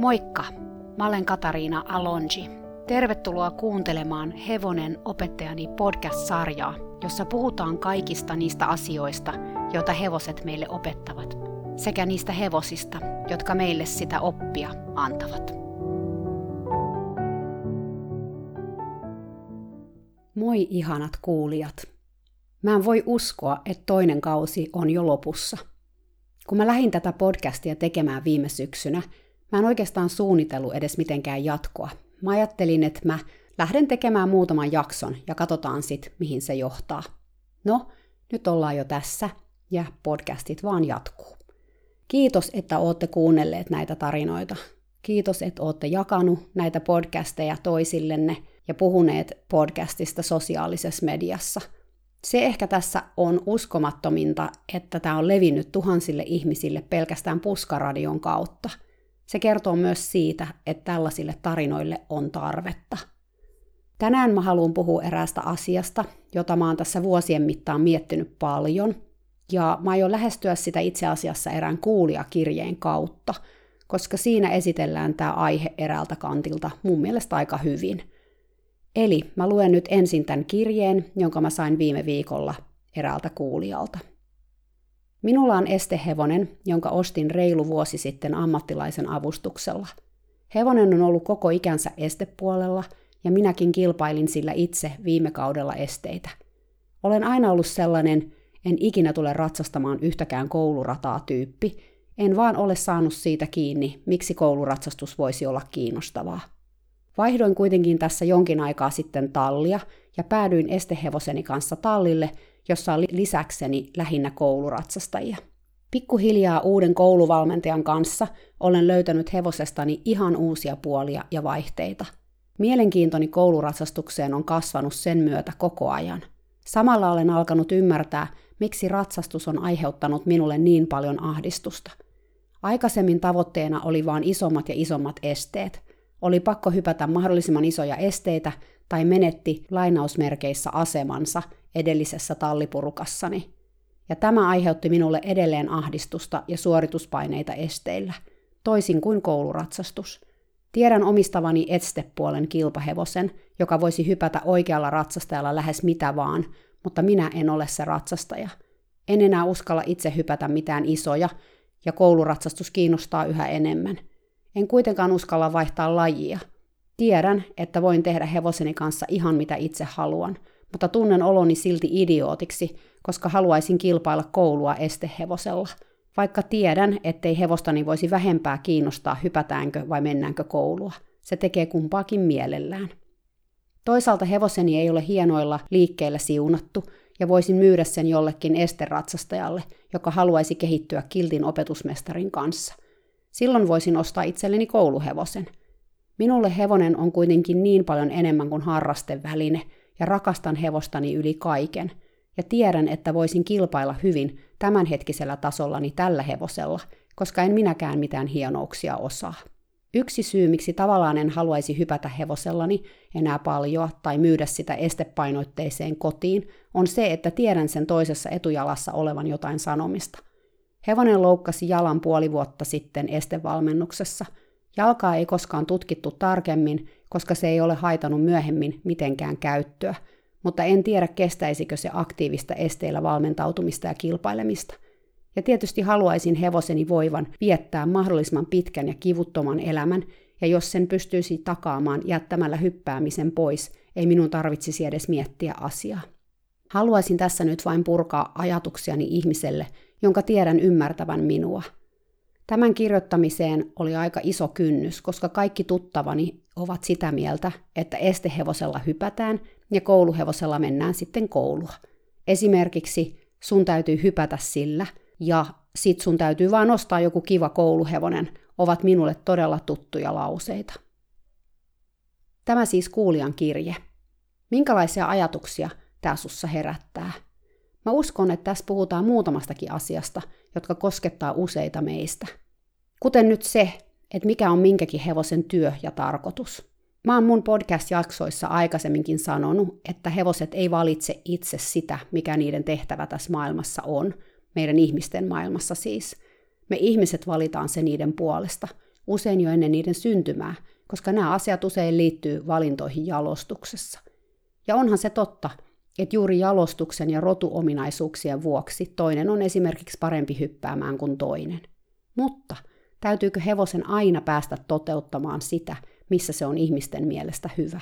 Moikka! Mä olen Katariina Alonji. Tervetuloa kuuntelemaan Hevonen opettajani podcast-sarjaa, jossa puhutaan kaikista niistä asioista, joita hevoset meille opettavat, sekä niistä hevosista, jotka meille sitä oppia antavat. Moi ihanat kuulijat! Mä en voi uskoa, että toinen kausi on jo lopussa. Kun mä lähdin tätä podcastia tekemään viime syksynä, Mä en oikeastaan suunnitellut edes mitenkään jatkoa. Mä ajattelin, että mä lähden tekemään muutaman jakson ja katsotaan sit, mihin se johtaa. No, nyt ollaan jo tässä ja podcastit vaan jatkuu. Kiitos, että ootte kuunnelleet näitä tarinoita. Kiitos, että ootte jakanut näitä podcasteja toisillenne ja puhuneet podcastista sosiaalisessa mediassa. Se ehkä tässä on uskomattominta, että tämä on levinnyt tuhansille ihmisille pelkästään puskaradion kautta – se kertoo myös siitä, että tällaisille tarinoille on tarvetta. Tänään mä haluan puhua eräästä asiasta, jota mä oon tässä vuosien mittaan miettinyt paljon, ja mä aion lähestyä sitä itse asiassa erään kuulijakirjeen kautta, koska siinä esitellään tämä aihe eräältä kantilta mun mielestä aika hyvin. Eli mä luen nyt ensin tämän kirjeen, jonka mä sain viime viikolla eräältä kuulijalta. Minulla on estehevonen, jonka ostin reilu vuosi sitten ammattilaisen avustuksella. Hevonen on ollut koko ikänsä estepuolella, ja minäkin kilpailin sillä itse viime kaudella esteitä. Olen aina ollut sellainen, en ikinä tule ratsastamaan yhtäkään koulurataa tyyppi, en vaan ole saanut siitä kiinni, miksi kouluratsastus voisi olla kiinnostavaa. Vaihdoin kuitenkin tässä jonkin aikaa sitten tallia ja päädyin estehevoseni kanssa tallille, jossa on lisäkseni lähinnä kouluratsastajia. Pikkuhiljaa uuden kouluvalmentajan kanssa olen löytänyt hevosestani ihan uusia puolia ja vaihteita. Mielenkiintoni kouluratsastukseen on kasvanut sen myötä koko ajan. Samalla olen alkanut ymmärtää, miksi ratsastus on aiheuttanut minulle niin paljon ahdistusta. Aikaisemmin tavoitteena oli vain isommat ja isommat esteet. Oli pakko hypätä mahdollisimman isoja esteitä tai menetti lainausmerkeissä asemansa – edellisessä tallipurukassani, ja tämä aiheutti minulle edelleen ahdistusta ja suorituspaineita esteillä, toisin kuin kouluratsastus. Tiedän omistavani Etstepuolen kilpahevosen, joka voisi hypätä oikealla ratsastajalla lähes mitä vaan, mutta minä en ole se ratsastaja. En enää uskalla itse hypätä mitään isoja, ja kouluratsastus kiinnostaa yhä enemmän. En kuitenkaan uskalla vaihtaa lajia. Tiedän, että voin tehdä hevoseni kanssa ihan mitä itse haluan – mutta tunnen oloni silti idiootiksi, koska haluaisin kilpailla koulua estehevosella, vaikka tiedän, ettei hevostani voisi vähempää kiinnostaa hypätäänkö vai mennäänkö koulua. Se tekee kumpaakin mielellään. Toisaalta hevoseni ei ole hienoilla liikkeillä siunattu, ja voisin myydä sen jollekin esteratsastajalle, joka haluaisi kehittyä kiltin opetusmestarin kanssa. Silloin voisin ostaa itselleni kouluhevosen. Minulle hevonen on kuitenkin niin paljon enemmän kuin harrasteväline – ja rakastan hevostani yli kaiken, ja tiedän, että voisin kilpailla hyvin tämänhetkisellä tasollani tällä hevosella, koska en minäkään mitään hienouksia osaa. Yksi syy, miksi tavallaan en haluaisi hypätä hevosellani enää paljon tai myydä sitä estepainoitteiseen kotiin, on se, että tiedän sen toisessa etujalassa olevan jotain sanomista. Hevonen loukkasi jalan puoli vuotta sitten estevalmennuksessa. Jalkaa ei koskaan tutkittu tarkemmin, koska se ei ole haitanut myöhemmin mitenkään käyttöä, mutta en tiedä kestäisikö se aktiivista esteillä valmentautumista ja kilpailemista. Ja tietysti haluaisin hevoseni voivan viettää mahdollisimman pitkän ja kivuttoman elämän, ja jos sen pystyisi takaamaan jättämällä hyppäämisen pois, ei minun tarvitsisi edes miettiä asiaa. Haluaisin tässä nyt vain purkaa ajatuksiani ihmiselle, jonka tiedän ymmärtävän minua – Tämän kirjoittamiseen oli aika iso kynnys, koska kaikki tuttavani ovat sitä mieltä, että estehevosella hypätään ja kouluhevosella mennään sitten koulua. Esimerkiksi sun täytyy hypätä sillä ja sit sun täytyy vaan ostaa joku kiva kouluhevonen, ovat minulle todella tuttuja lauseita. Tämä siis kuulijan kirje. Minkälaisia ajatuksia tämä sussa herättää? Mä uskon, että tässä puhutaan muutamastakin asiasta, jotka koskettaa useita meistä. Kuten nyt se, että mikä on minkäkin hevosen työ ja tarkoitus. Mä oon mun podcast-jaksoissa aikaisemminkin sanonut, että hevoset ei valitse itse sitä, mikä niiden tehtävä tässä maailmassa on, meidän ihmisten maailmassa siis. Me ihmiset valitaan se niiden puolesta, usein jo ennen niiden syntymää, koska nämä asiat usein liittyy valintoihin jalostuksessa. Ja onhan se totta, että juuri jalostuksen ja rotuominaisuuksien vuoksi toinen on esimerkiksi parempi hyppäämään kuin toinen. Mutta täytyykö hevosen aina päästä toteuttamaan sitä, missä se on ihmisten mielestä hyvä?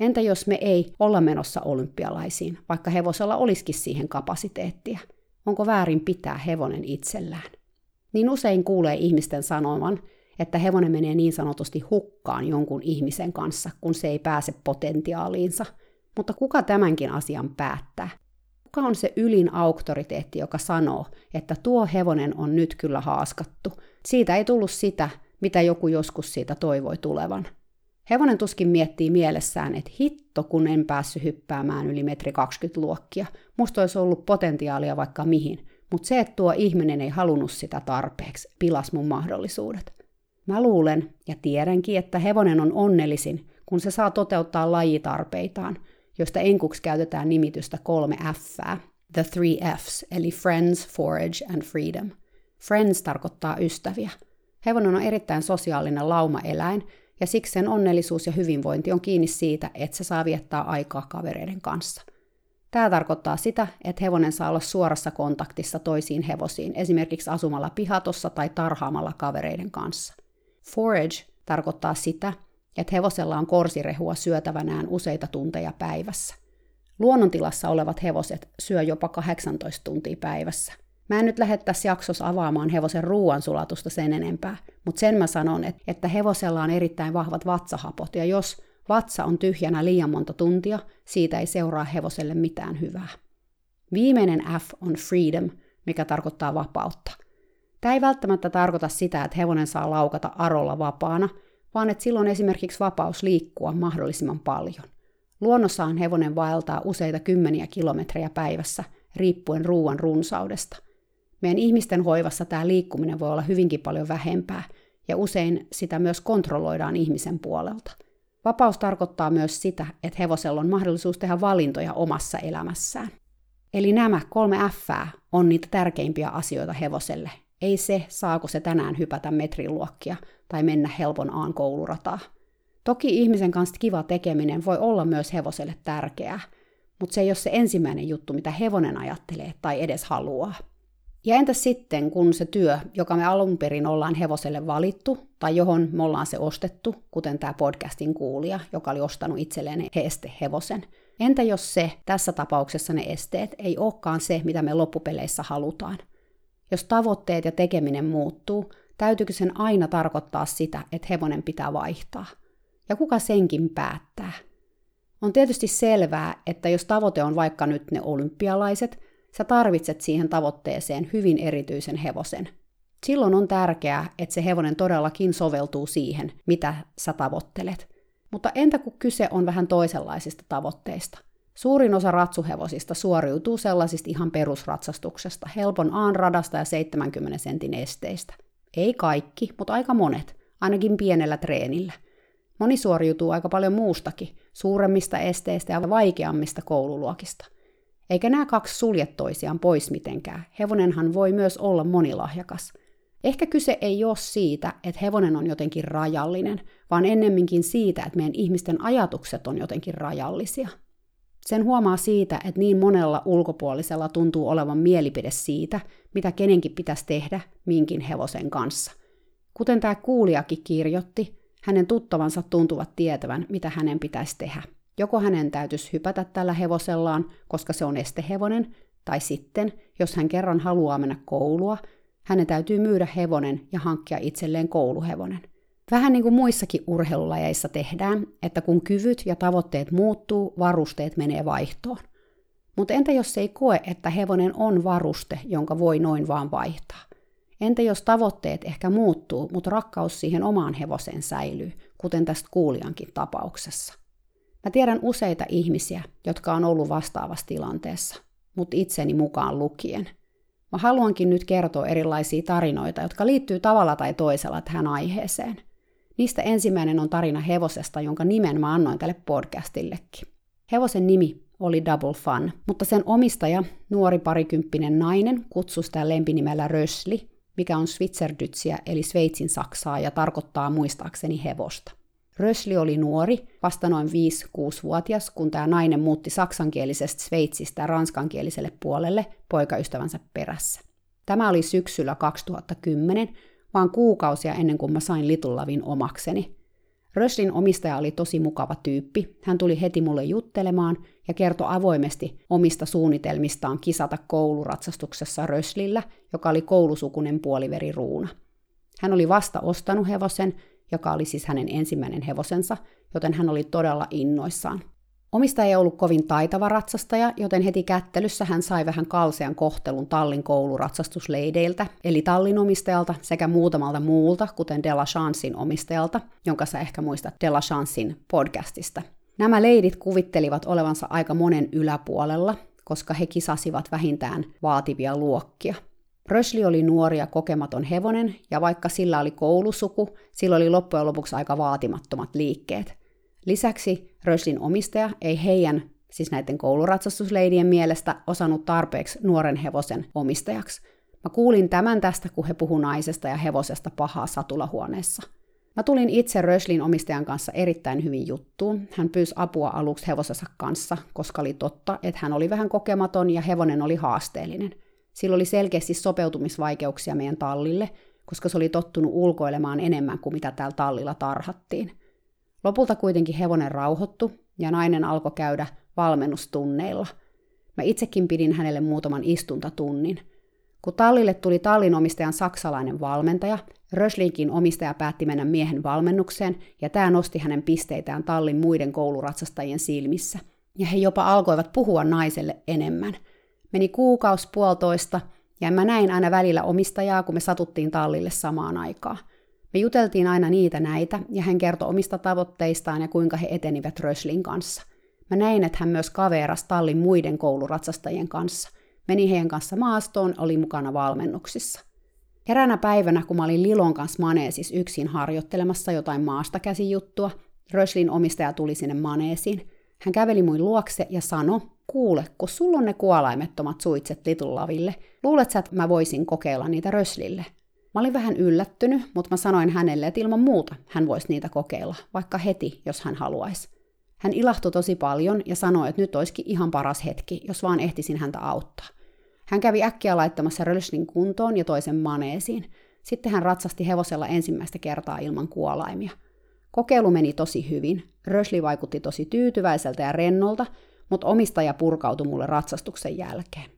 Entä jos me ei olla menossa olympialaisiin, vaikka hevosella olisikin siihen kapasiteettia? Onko väärin pitää hevonen itsellään? Niin usein kuulee ihmisten sanovan, että hevonen menee niin sanotusti hukkaan jonkun ihmisen kanssa, kun se ei pääse potentiaaliinsa. Mutta kuka tämänkin asian päättää? Kuka on se ylin auktoriteetti, joka sanoo, että tuo hevonen on nyt kyllä haaskattu? Siitä ei tullut sitä, mitä joku joskus siitä toivoi tulevan. Hevonen tuskin miettii mielessään, että hitto kun en päässyt hyppäämään yli metri 20 luokkia. Musta olisi ollut potentiaalia vaikka mihin, mutta se, että tuo ihminen ei halunnut sitä tarpeeksi, pilas mun mahdollisuudet. Mä luulen ja tiedänkin, että hevonen on onnellisin, kun se saa toteuttaa lajitarpeitaan, josta enkuksi käytetään nimitystä kolme F, the three Fs, eli friends, forage and freedom. Friends tarkoittaa ystäviä. Hevonen on erittäin sosiaalinen laumaeläin, ja siksi sen onnellisuus ja hyvinvointi on kiinni siitä, että se saa viettää aikaa kavereiden kanssa. Tämä tarkoittaa sitä, että hevonen saa olla suorassa kontaktissa toisiin hevosiin, esimerkiksi asumalla pihatossa tai tarhaamalla kavereiden kanssa. Forage tarkoittaa sitä, että hevosella on korsirehua syötävänään useita tunteja päivässä. Luonnontilassa olevat hevoset syö jopa 18 tuntia päivässä. Mä en nyt lähde tässä jaksossa avaamaan hevosen ruoansulatusta sen enempää, mutta sen mä sanon, että hevosella on erittäin vahvat vatsahapot, ja jos vatsa on tyhjänä liian monta tuntia, siitä ei seuraa hevoselle mitään hyvää. Viimeinen F on freedom, mikä tarkoittaa vapautta. Tämä ei välttämättä tarkoita sitä, että hevonen saa laukata arolla vapaana, vaan että silloin esimerkiksi vapaus liikkua mahdollisimman paljon. Luonnossaan hevonen vaeltaa useita kymmeniä kilometrejä päivässä, riippuen ruoan runsaudesta. Meidän ihmisten hoivassa tämä liikkuminen voi olla hyvinkin paljon vähempää, ja usein sitä myös kontrolloidaan ihmisen puolelta. Vapaus tarkoittaa myös sitä, että hevosella on mahdollisuus tehdä valintoja omassa elämässään. Eli nämä kolme F on niitä tärkeimpiä asioita hevoselle, ei se, saako se tänään hypätä metriluokkia tai mennä helpon aan koulurataa. Toki ihmisen kanssa kiva tekeminen voi olla myös hevoselle tärkeää, mutta se ei ole se ensimmäinen juttu, mitä hevonen ajattelee tai edes haluaa. Ja entäs sitten, kun se työ, joka me alun perin ollaan hevoselle valittu, tai johon me ollaan se ostettu, kuten tämä podcastin kuulija, joka oli ostanut itselleen hevosen, entä jos se, tässä tapauksessa ne esteet, ei olekaan se, mitä me loppupeleissä halutaan? Jos tavoitteet ja tekeminen muuttuu, täytyykö sen aina tarkoittaa sitä, että hevonen pitää vaihtaa? Ja kuka senkin päättää? On tietysti selvää, että jos tavoite on vaikka nyt ne olympialaiset, sä tarvitset siihen tavoitteeseen hyvin erityisen hevosen. Silloin on tärkeää, että se hevonen todellakin soveltuu siihen, mitä sä tavoittelet. Mutta entä kun kyse on vähän toisenlaisista tavoitteista? Suurin osa ratsuhevosista suoriutuu sellaisista ihan perusratsastuksesta, helpon A-radasta ja 70 sentin esteistä. Ei kaikki, mutta aika monet, ainakin pienellä treenillä. Moni suoriutuu aika paljon muustakin, suuremmista esteistä ja vaikeammista koululuokista. Eikä nämä kaksi sulje toisiaan pois mitenkään. Hevonenhan voi myös olla monilahjakas. Ehkä kyse ei ole siitä, että hevonen on jotenkin rajallinen, vaan ennemminkin siitä, että meidän ihmisten ajatukset on jotenkin rajallisia. Sen huomaa siitä, että niin monella ulkopuolisella tuntuu olevan mielipide siitä, mitä kenenkin pitäisi tehdä minkin hevosen kanssa. Kuten tämä kuulijakin kirjoitti, hänen tuttavansa tuntuvat tietävän, mitä hänen pitäisi tehdä. Joko hänen täytyisi hypätä tällä hevosellaan, koska se on estehevonen, tai sitten, jos hän kerran haluaa mennä koulua, hänen täytyy myydä hevonen ja hankkia itselleen kouluhevonen. Vähän niin kuin muissakin urheilulajeissa tehdään, että kun kyvyt ja tavoitteet muuttuu, varusteet menee vaihtoon. Mutta entä jos ei koe, että hevonen on varuste, jonka voi noin vaan vaihtaa? Entä jos tavoitteet ehkä muuttuu, mutta rakkaus siihen omaan hevoseen säilyy, kuten tästä kuulijankin tapauksessa? Mä tiedän useita ihmisiä, jotka on ollut vastaavassa tilanteessa, mutta itseni mukaan lukien. Mä haluankin nyt kertoa erilaisia tarinoita, jotka liittyy tavalla tai toisella tähän aiheeseen – Niistä ensimmäinen on tarina hevosesta, jonka nimen mä annoin tälle podcastillekin. Hevosen nimi oli Double Fun, mutta sen omistaja, nuori parikymppinen nainen, kutsui sitä lempinimellä Rösli, mikä on Switserdytsiä eli Sveitsin Saksaa ja tarkoittaa muistaakseni hevosta. Rösli oli nuori, vasta noin 5-6-vuotias, kun tämä nainen muutti saksankielisestä Sveitsistä ranskankieliselle puolelle poikaystävänsä perässä. Tämä oli syksyllä 2010, vaan kuukausia ennen kuin mä sain Litullavin omakseni. Röslin omistaja oli tosi mukava tyyppi. Hän tuli heti mulle juttelemaan ja kertoi avoimesti omista suunnitelmistaan kisata kouluratsastuksessa Röslillä, joka oli koulusukunen puoliveriruuna. Hän oli vasta ostanut hevosen joka oli siis hänen ensimmäinen hevosensa, joten hän oli todella innoissaan. Omista ei ollut kovin taitava ratsastaja, joten heti kättelyssä hän sai vähän kalsean kohtelun tallin kouluratsastusleideiltä, eli tallin omistajalta sekä muutamalta muulta, kuten Della Chancein omistajalta, jonka sä ehkä muistat Della Chancein podcastista. Nämä leidit kuvittelivat olevansa aika monen yläpuolella, koska he kisasivat vähintään vaativia luokkia – Rösli oli nuori ja kokematon hevonen, ja vaikka sillä oli koulusuku, sillä oli loppujen lopuksi aika vaatimattomat liikkeet. Lisäksi Röslin omistaja ei heidän, siis näiden kouluratsastusleidien mielestä, osannut tarpeeksi nuoren hevosen omistajaksi. Mä kuulin tämän tästä, kun he puhu naisesta ja hevosesta pahaa satulahuoneessa. Mä tulin itse Röslin omistajan kanssa erittäin hyvin juttuun. Hän pyysi apua aluksi hevosensa kanssa, koska oli totta, että hän oli vähän kokematon ja hevonen oli haasteellinen – sillä oli selkeästi sopeutumisvaikeuksia meidän tallille, koska se oli tottunut ulkoilemaan enemmän kuin mitä täällä tallilla tarhattiin. Lopulta kuitenkin hevonen rauhoittu ja nainen alkoi käydä valmennustunneilla. Mä itsekin pidin hänelle muutaman istuntatunnin. Kun tallille tuli tallinomistajan saksalainen valmentaja, Röslinkin omistaja päätti mennä miehen valmennukseen, ja tämä nosti hänen pisteitään tallin muiden kouluratsastajien silmissä. Ja he jopa alkoivat puhua naiselle enemmän – Meni kuukaus puolitoista, ja mä näin aina välillä omistajaa, kun me satuttiin tallille samaan aikaan. Me juteltiin aina niitä näitä, ja hän kertoi omista tavoitteistaan ja kuinka he etenivät Röslin kanssa. Mä näin, että hän myös kaveras tallin muiden kouluratsastajien kanssa. Meni heidän kanssa maastoon, oli mukana valmennuksissa. Eräänä päivänä, kun mä olin Lilon kanssa maneesis yksin harjoittelemassa jotain maasta juttua, Röslin omistaja tuli sinne maneesiin. Hän käveli mun luokse ja sanoi, kuule, kun sulla on ne kuolaimettomat suitset Litullaville, luulet sä, että mä voisin kokeilla niitä Röslille? Mä olin vähän yllättynyt, mutta mä sanoin hänelle, että ilman muuta hän voisi niitä kokeilla, vaikka heti, jos hän haluaisi. Hän ilahtui tosi paljon ja sanoi, että nyt olisikin ihan paras hetki, jos vaan ehtisin häntä auttaa. Hän kävi äkkiä laittamassa Röslin kuntoon ja toisen maneesiin. Sitten hän ratsasti hevosella ensimmäistä kertaa ilman kuolaimia. Kokeilu meni tosi hyvin. Rösli vaikutti tosi tyytyväiseltä ja rennolta, mutta omistaja purkautui mulle ratsastuksen jälkeen.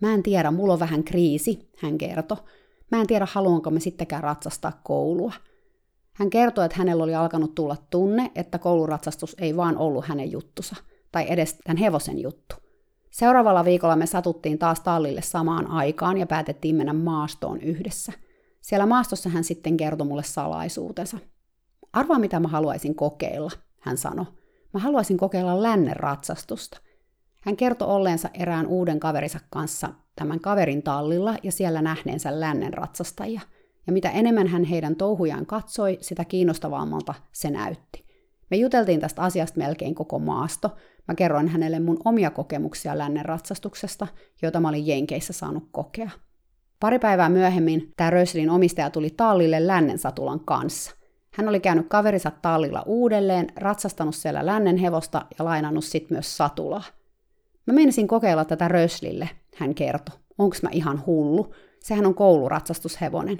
Mä en tiedä, mulla on vähän kriisi, hän kertoi. Mä en tiedä, haluanko me sittenkään ratsastaa koulua. Hän kertoi, että hänellä oli alkanut tulla tunne, että kouluratsastus ei vaan ollut hänen juttusa, tai edes tämän hevosen juttu. Seuraavalla viikolla me satuttiin taas tallille samaan aikaan ja päätettiin mennä maastoon yhdessä. Siellä maastossa hän sitten kertoi mulle salaisuutensa. Arvaa, mitä mä haluaisin kokeilla, hän sanoi. Mä haluaisin kokeilla lännen ratsastusta. Hän kertoi olleensa erään uuden kaverinsa kanssa tämän kaverin tallilla ja siellä nähneensä lännen ratsastajia. Ja mitä enemmän hän heidän touhujaan katsoi, sitä kiinnostavammalta se näytti. Me juteltiin tästä asiasta melkein koko maasto. Mä kerroin hänelle mun omia kokemuksia lännen ratsastuksesta, joita mä olin Jenkeissä saanut kokea. Pari päivää myöhemmin tämä Röslin omistaja tuli tallille lännen satulan kanssa – hän oli käynyt kaverinsa tallilla uudelleen, ratsastanut siellä lännen hevosta ja lainannut sit myös satulaa. Mä menisin kokeilla tätä Röslille, hän kertoi. Onks mä ihan hullu? Sehän on kouluratsastushevonen.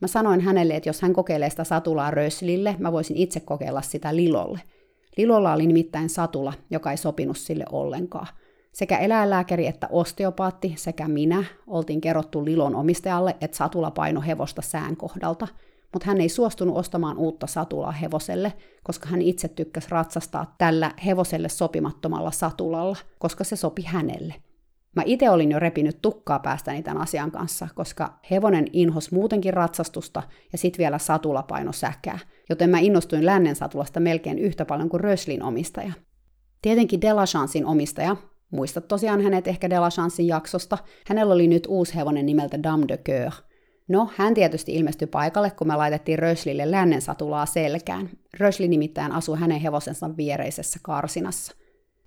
Mä sanoin hänelle, että jos hän kokeilee sitä satulaa Röslille, mä voisin itse kokeilla sitä Lilolle. Lilolla oli nimittäin satula, joka ei sopinut sille ollenkaan. Sekä eläinlääkäri että osteopaatti sekä minä oltiin kerrottu Lilon omistajalle, että satula paino hevosta sään kohdalta – mutta hän ei suostunut ostamaan uutta satulaa hevoselle, koska hän itse tykkäsi ratsastaa tällä hevoselle sopimattomalla satulalla, koska se sopi hänelle. Mä itse olin jo repinyt tukkaa päästäni tämän asian kanssa, koska hevonen inhos muutenkin ratsastusta ja sit vielä satula paino säkää, joten mä innostuin lännen satulasta melkein yhtä paljon kuin Röslin omistaja. Tietenkin Delachansin omistaja, muistat tosiaan hänet ehkä Delachansin jaksosta, hänellä oli nyt uusi hevonen nimeltä Dame de Coeur – No, hän tietysti ilmestyi paikalle, kun me laitettiin Röslille lännen satulaa selkään. Rösli nimittäin asui hänen hevosensa viereisessä karsinassa.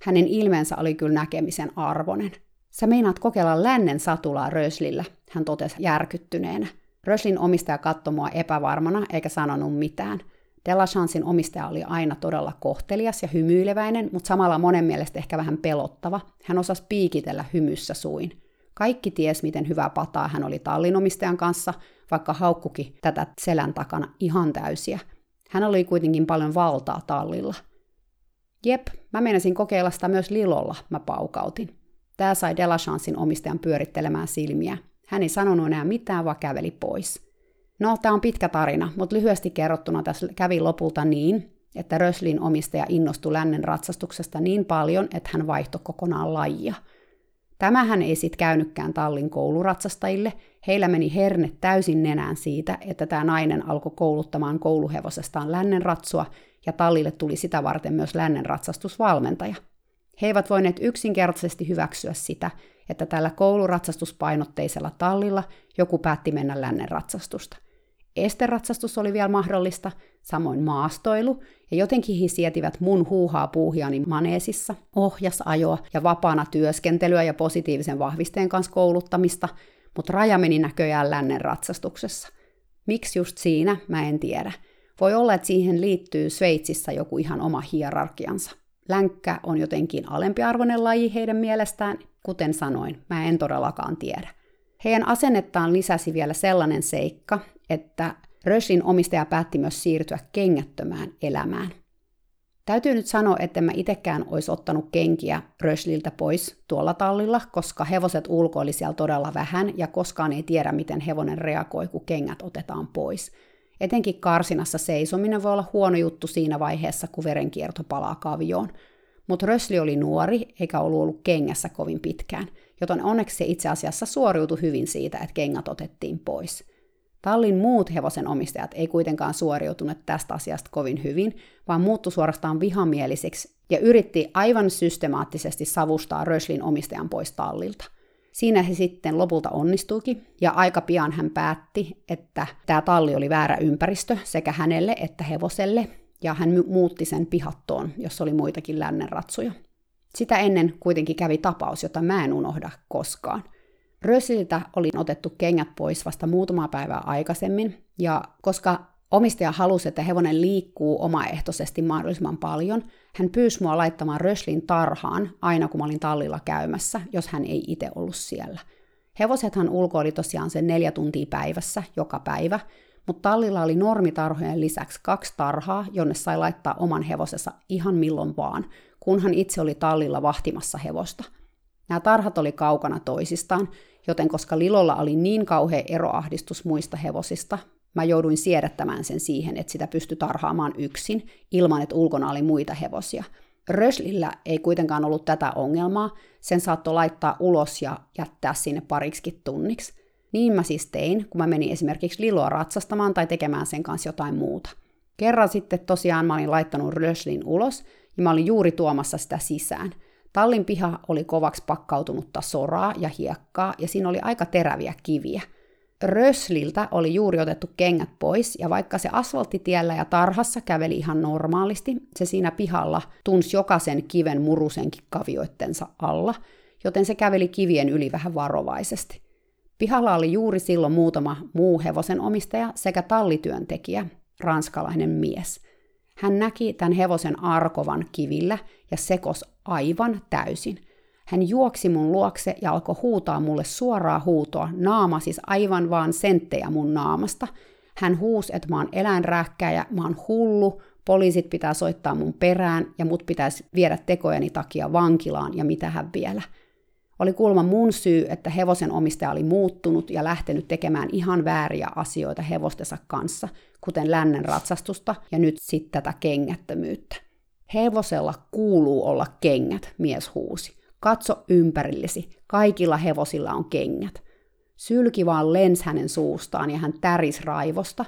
Hänen ilmeensä oli kyllä näkemisen arvonen. Sä meinaat kokeilla lännen satulaa Röslillä, hän totesi järkyttyneenä. Röslin omistaja katsoi mua epävarmana eikä sanonut mitään. Delachansin omistaja oli aina todella kohtelias ja hymyileväinen, mutta samalla monen mielestä ehkä vähän pelottava. Hän osasi piikitellä hymyssä suin. Kaikki ties, miten hyvä pataa hän oli tallinomistajan kanssa, vaikka haukkuki tätä selän takana ihan täysiä. Hän oli kuitenkin paljon valtaa tallilla. Jep, mä meinasin kokeilla sitä myös Lilolla, mä paukautin. Tää sai Delachansin omistajan pyörittelemään silmiä. Hän ei sanonut enää mitään, vaan käveli pois. No, tämä on pitkä tarina, mutta lyhyesti kerrottuna tässä kävi lopulta niin, että Röslin omistaja innostui lännen ratsastuksesta niin paljon, että hän vaihtoi kokonaan lajia. Tämähän ei sitten käynytkään tallin kouluratsastajille. Heillä meni herne täysin nenään siitä, että tämä nainen alkoi kouluttamaan kouluhevosestaan lännen ratsua, ja tallille tuli sitä varten myös lännen ratsastusvalmentaja. He eivät voineet yksinkertaisesti hyväksyä sitä, että tällä kouluratsastuspainotteisella tallilla joku päätti mennä lännen ratsastusta. Esteratsastus oli vielä mahdollista, samoin maastoilu, ja jotenkin he sietivät mun huuhaa puuhiani maneesissa, ohjasajoa ja vapaana työskentelyä ja positiivisen vahvisteen kanssa kouluttamista, mutta raja meni näköjään lännen ratsastuksessa. Miksi just siinä, mä en tiedä. Voi olla, että siihen liittyy Sveitsissä joku ihan oma hierarkiansa. Länkkä on jotenkin alempiarvoinen laji heidän mielestään, kuten sanoin, mä en todellakaan tiedä. Heidän asennettaan lisäsi vielä sellainen seikka, että Röshin omistaja päätti myös siirtyä kengättömään elämään. Täytyy nyt sanoa, että mä itsekään olisi ottanut kenkiä Rösliltä pois tuolla tallilla, koska hevoset ulkoili siellä todella vähän ja koskaan ei tiedä, miten hevonen reagoi, kun kengät otetaan pois. Etenkin karsinassa seisominen voi olla huono juttu siinä vaiheessa, kun verenkierto palaa kavioon. Mutta Rösli oli nuori, eikä ollut ollut kengässä kovin pitkään, joten onneksi se itse asiassa suoriutui hyvin siitä, että kengät otettiin pois – Tallin muut hevosen omistajat ei kuitenkaan suoriutuneet tästä asiasta kovin hyvin, vaan muuttu suorastaan vihamielisiksi ja yritti aivan systemaattisesti savustaa Röslin omistajan pois tallilta. Siinä he sitten lopulta onnistuikin, ja aika pian hän päätti, että tämä talli oli väärä ympäristö sekä hänelle että hevoselle, ja hän muutti sen pihattoon, jossa oli muitakin lännenratsuja. Sitä ennen kuitenkin kävi tapaus, jota mä en unohda koskaan. Rösiltä oli otettu kengät pois vasta muutama päivää aikaisemmin, ja koska omistaja halusi, että hevonen liikkuu omaehtoisesti mahdollisimman paljon, hän pyysi mua laittamaan Röslin tarhaan aina kun mä olin tallilla käymässä, jos hän ei itse ollut siellä. Hevosethan ulkoili tosiaan sen neljä tuntia päivässä joka päivä, mutta tallilla oli normitarhojen lisäksi kaksi tarhaa, jonne sai laittaa oman hevosensa ihan milloin vaan, kunhan itse oli tallilla vahtimassa hevosta. Nämä tarhat oli kaukana toisistaan, joten koska Lilolla oli niin kauhea eroahdistus muista hevosista, mä jouduin siedättämään sen siihen, että sitä pystyi tarhaamaan yksin, ilman että ulkona oli muita hevosia. Röslillä ei kuitenkaan ollut tätä ongelmaa, sen saattoi laittaa ulos ja jättää sinne pariksi tunniksi. Niin mä siis tein, kun mä menin esimerkiksi Liloa ratsastamaan tai tekemään sen kanssa jotain muuta. Kerran sitten tosiaan mä olin laittanut Röslin ulos, ja mä olin juuri tuomassa sitä sisään – Tallin piha oli kovaksi pakkautunutta soraa ja hiekkaa, ja siinä oli aika teräviä kiviä. Rösliltä oli juuri otettu kengät pois, ja vaikka se asfalttitiellä ja tarhassa käveli ihan normaalisti, se siinä pihalla tunsi jokaisen kiven murusenkin kavioittensa alla, joten se käveli kivien yli vähän varovaisesti. Pihalla oli juuri silloin muutama muu hevosen omistaja sekä tallityöntekijä, ranskalainen mies – hän näki tämän hevosen arkovan kivillä ja sekos aivan täysin. Hän juoksi mun luokse ja alkoi huutaa mulle suoraa huutoa, naama siis aivan vaan senttejä mun naamasta. Hän huusi, että mä oon eläinrääkkäjä, mä oon hullu, poliisit pitää soittaa mun perään ja mut pitäisi viedä tekojeni takia vankilaan ja mitä hän vielä – oli kulma mun syy, että hevosen omistaja oli muuttunut ja lähtenyt tekemään ihan vääriä asioita hevostensa kanssa, kuten lännen ratsastusta ja nyt sitten tätä kengättömyyttä. Hevosella kuuluu olla kengät, mies huusi. Katso ympärillesi, kaikilla hevosilla on kengät. Sylki vaan lens hänen suustaan ja hän täris raivosta.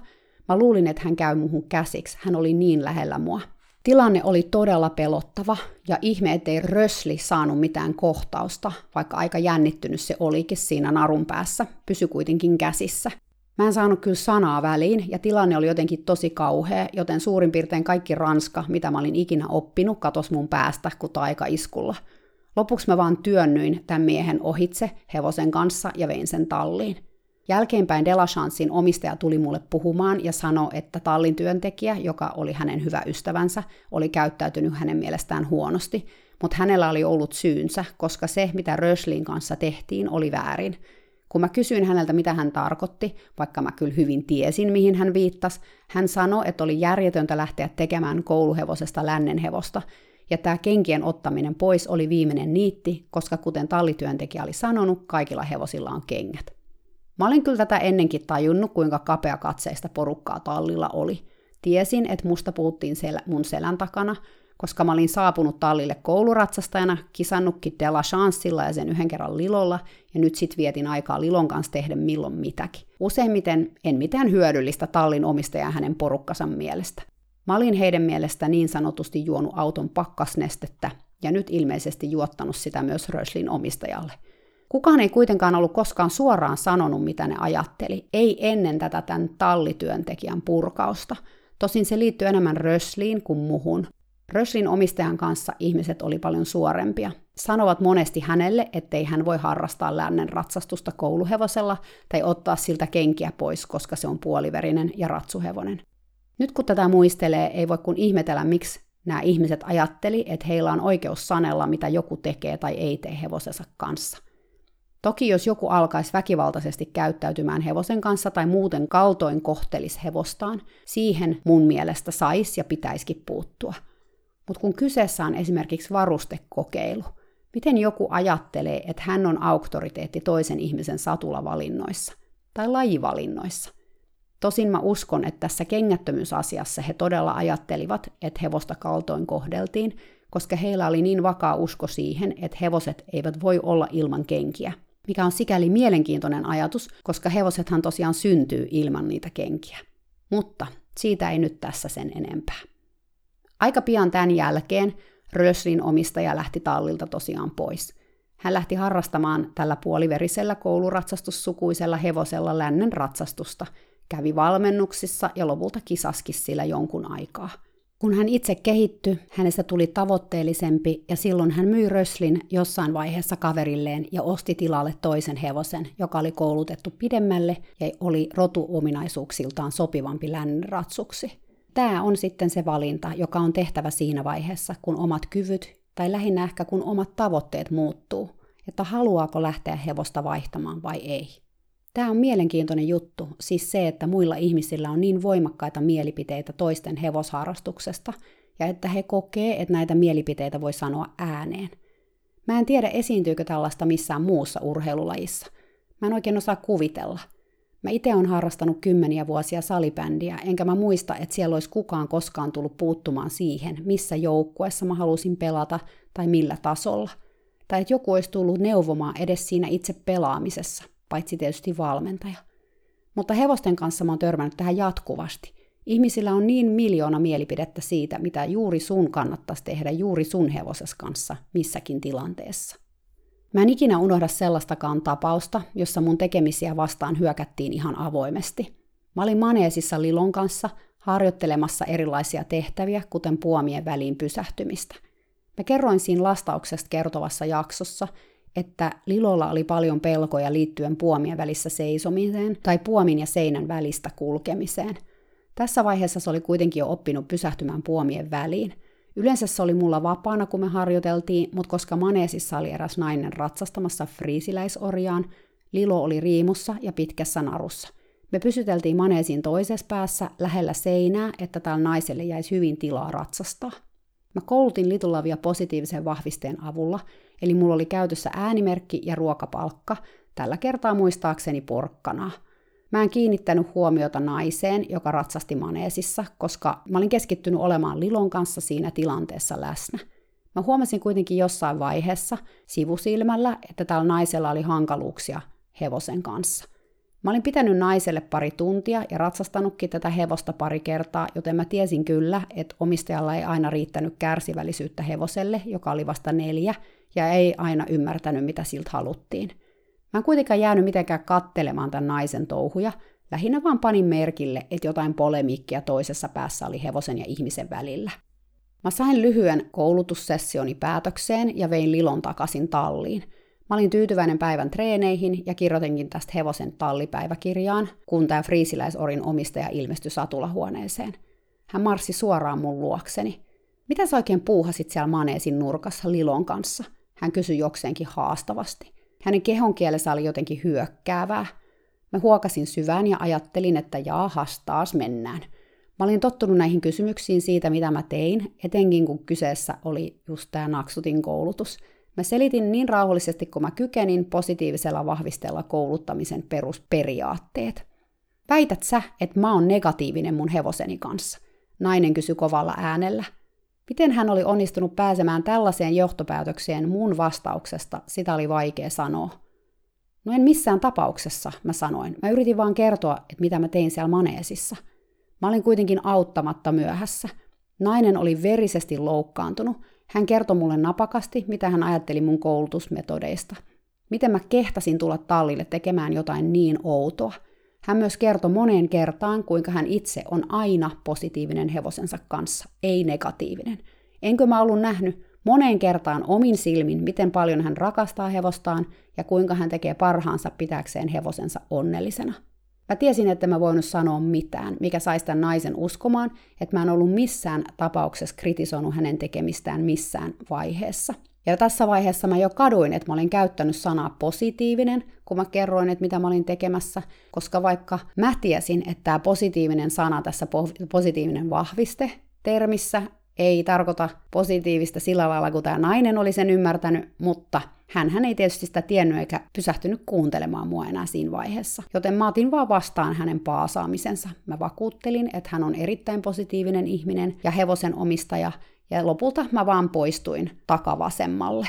Mä luulin, että hän käy muhun käsiksi, hän oli niin lähellä mua. Tilanne oli todella pelottava ja ihme, ettei Rösli saanut mitään kohtausta, vaikka aika jännittynyt se olikin siinä narun päässä, pysy kuitenkin käsissä. Mä en saanut kyllä sanaa väliin ja tilanne oli jotenkin tosi kauhea, joten suurin piirtein kaikki ranska, mitä mä olin ikinä oppinut, katos mun päästä kuin taikaiskulla. Lopuksi mä vaan työnnyin tämän miehen ohitse hevosen kanssa ja vein sen talliin. Jälkeenpäin Delachansin omistaja tuli mulle puhumaan ja sanoi, että tallin työntekijä, joka oli hänen hyvä ystävänsä, oli käyttäytynyt hänen mielestään huonosti, mutta hänellä oli ollut syynsä, koska se, mitä Röslin kanssa tehtiin, oli väärin. Kun mä kysyin häneltä, mitä hän tarkoitti, vaikka mä kyllä hyvin tiesin, mihin hän viittasi, hän sanoi, että oli järjetöntä lähteä tekemään kouluhevosesta lännenhevosta, ja tämä kenkien ottaminen pois oli viimeinen niitti, koska kuten tallityöntekijä oli sanonut, kaikilla hevosilla on kengät. Mä olin kyllä tätä ennenkin tajunnut, kuinka kapea katseista porukkaa tallilla oli. Tiesin, että musta puhuttiin sel- mun selän takana, koska mä olin saapunut tallille kouluratsastajana, kisannutkin Della Chanceilla ja sen yhden kerran Lilolla, ja nyt sit vietin aikaa Lilon kanssa tehdä milloin mitäkin. Useimmiten en mitään hyödyllistä tallin omistajan hänen porukkansa mielestä. Mä olin heidän mielestä niin sanotusti juonut auton pakkasnestettä, ja nyt ilmeisesti juottanut sitä myös Röslin omistajalle. Kukaan ei kuitenkaan ollut koskaan suoraan sanonut, mitä ne ajatteli, ei ennen tätä tämän tallityöntekijän purkausta. Tosin se liittyy enemmän Rösliin kuin muhun. Röslin omistajan kanssa ihmiset oli paljon suorempia. Sanovat monesti hänelle, ettei hän voi harrastaa lännen ratsastusta kouluhevosella tai ottaa siltä kenkiä pois, koska se on puoliverinen ja ratsuhevonen. Nyt kun tätä muistelee, ei voi kun ihmetellä, miksi nämä ihmiset ajatteli, että heillä on oikeus sanella, mitä joku tekee tai ei tee hevosensa kanssa. Toki jos joku alkaisi väkivaltaisesti käyttäytymään hevosen kanssa tai muuten kaltoin kohtelisi hevostaan, siihen mun mielestä sais ja pitäisikin puuttua. Mutta kun kyseessä on esimerkiksi varustekokeilu, miten joku ajattelee, että hän on auktoriteetti toisen ihmisen satulavalinnoissa tai lajivalinnoissa? Tosin mä uskon, että tässä kengättömyysasiassa he todella ajattelivat, että hevosta kaltoin kohdeltiin, koska heillä oli niin vakaa usko siihen, että hevoset eivät voi olla ilman kenkiä, mikä on sikäli mielenkiintoinen ajatus, koska hevosethan tosiaan syntyy ilman niitä kenkiä. Mutta siitä ei nyt tässä sen enempää. Aika pian tämän jälkeen Röslin omistaja lähti tallilta tosiaan pois. Hän lähti harrastamaan tällä puoliverisellä kouluratsastussukuisella hevosella lännen ratsastusta, kävi valmennuksissa ja lopulta kisaski sillä jonkun aikaa. Kun hän itse kehittyi, hänestä tuli tavoitteellisempi ja silloin hän myi Röslin jossain vaiheessa kaverilleen ja osti tilalle toisen hevosen, joka oli koulutettu pidemmälle ja oli rotuominaisuuksiltaan sopivampi lännen ratsuksi. Tämä on sitten se valinta, joka on tehtävä siinä vaiheessa, kun omat kyvyt, tai lähinnä ehkä kun omat tavoitteet muuttuu, että haluaako lähteä hevosta vaihtamaan vai ei. Tämä on mielenkiintoinen juttu, siis se, että muilla ihmisillä on niin voimakkaita mielipiteitä toisten hevosharrastuksesta, ja että he kokee, että näitä mielipiteitä voi sanoa ääneen. Mä en tiedä, esiintyykö tällaista missään muussa urheilulajissa. Mä en oikein osaa kuvitella – Mä itse olen harrastanut kymmeniä vuosia salibändiä, enkä mä muista, että siellä olisi kukaan koskaan tullut puuttumaan siihen, missä joukkueessa mä halusin pelata tai millä tasolla. Tai että joku olisi tullut neuvomaan edes siinä itse pelaamisessa, paitsi tietysti valmentaja. Mutta hevosten kanssa mä oon törmännyt tähän jatkuvasti. Ihmisillä on niin miljoona mielipidettä siitä, mitä juuri sun kannattaisi tehdä juuri sun hevoses kanssa missäkin tilanteessa. Mä en ikinä unohda sellaistakaan tapausta, jossa mun tekemisiä vastaan hyökättiin ihan avoimesti. Mä olin maneesissa Lilon kanssa harjoittelemassa erilaisia tehtäviä, kuten puomien väliin pysähtymistä. Mä kerroin siinä lastauksesta kertovassa jaksossa, että Lilolla oli paljon pelkoja liittyen puomien välissä seisomiseen tai puomin ja seinän välistä kulkemiseen. Tässä vaiheessa se oli kuitenkin jo oppinut pysähtymään puomien väliin – Yleensä se oli mulla vapaana, kun me harjoiteltiin, mutta koska maneesissa oli eräs nainen ratsastamassa friisiläisorjaan, Lilo oli riimussa ja pitkässä narussa. Me pysyteltiin maneesin toisessa päässä lähellä seinää, että tällä naiselle jäisi hyvin tilaa ratsastaa. Mä koulutin Litulavia positiivisen vahvisteen avulla, eli mulla oli käytössä äänimerkki ja ruokapalkka, tällä kertaa muistaakseni porkkanaa – Mä en kiinnittänyt huomiota naiseen, joka ratsasti maneesissa, koska mä olin keskittynyt olemaan Lilon kanssa siinä tilanteessa läsnä. Mä huomasin kuitenkin jossain vaiheessa sivusilmällä, että tällä naisella oli hankaluuksia hevosen kanssa. Mä olin pitänyt naiselle pari tuntia ja ratsastanutkin tätä hevosta pari kertaa, joten mä tiesin kyllä, että omistajalla ei aina riittänyt kärsivällisyyttä hevoselle, joka oli vasta neljä, ja ei aina ymmärtänyt, mitä siltä haluttiin – Mä en kuitenkaan jäänyt mitenkään kattelemaan tämän naisen touhuja, lähinnä vaan panin merkille, että jotain polemiikkia toisessa päässä oli hevosen ja ihmisen välillä. Mä sain lyhyen koulutussessioni päätökseen ja vein Lilon takaisin talliin. Mä olin tyytyväinen päivän treeneihin ja kirjoitinkin tästä hevosen tallipäiväkirjaan, kun tämä friisiläisorin omistaja ilmestyi satulahuoneeseen. Hän marssi suoraan mun luokseni. Mitä sä oikein puuhasit siellä maneesin nurkassa Lilon kanssa? Hän kysyi jokseenkin haastavasti. Hänen kehonkielensä oli jotenkin hyökkäävää. Mä huokasin syvään ja ajattelin, että jaahas, taas mennään. Mä olin tottunut näihin kysymyksiin siitä, mitä mä tein, etenkin kun kyseessä oli just tämä Naksutin koulutus. Mä selitin niin rauhallisesti kuin mä kykenin positiivisella vahvistella kouluttamisen perusperiaatteet. Väität sä, että mä oon negatiivinen mun hevoseni kanssa? Nainen kysyi kovalla äänellä. Miten hän oli onnistunut pääsemään tällaiseen johtopäätökseen mun vastauksesta, sitä oli vaikea sanoa. No en missään tapauksessa, mä sanoin. Mä yritin vaan kertoa, että mitä mä tein siellä maneesissa. Mä olin kuitenkin auttamatta myöhässä. Nainen oli verisesti loukkaantunut. Hän kertoi mulle napakasti, mitä hän ajatteli mun koulutusmetodeista. Miten mä kehtasin tulla tallille tekemään jotain niin outoa. Hän myös kertoi moneen kertaan, kuinka hän itse on aina positiivinen hevosensa kanssa, ei negatiivinen. Enkö mä ollut nähnyt moneen kertaan omin silmin, miten paljon hän rakastaa hevostaan ja kuinka hän tekee parhaansa pitääkseen hevosensa onnellisena. Mä tiesin, että mä voinut sanoa mitään, mikä saisi tämän naisen uskomaan, että mä en ollut missään tapauksessa kritisoinut hänen tekemistään missään vaiheessa. Ja tässä vaiheessa mä jo kaduin, että mä olin käyttänyt sanaa positiivinen, kun mä kerroin, että mitä mä olin tekemässä, koska vaikka mä tiesin, että tämä positiivinen sana tässä positiivinen vahviste termissä ei tarkoita positiivista sillä lailla, kun tämä nainen oli sen ymmärtänyt, mutta hän ei tietysti sitä tiennyt eikä pysähtynyt kuuntelemaan mua enää siinä vaiheessa. Joten mä otin vaan vastaan hänen paasaamisensa. Mä vakuuttelin, että hän on erittäin positiivinen ihminen ja hevosen omistaja, ja lopulta mä vaan poistuin takavasemmalle.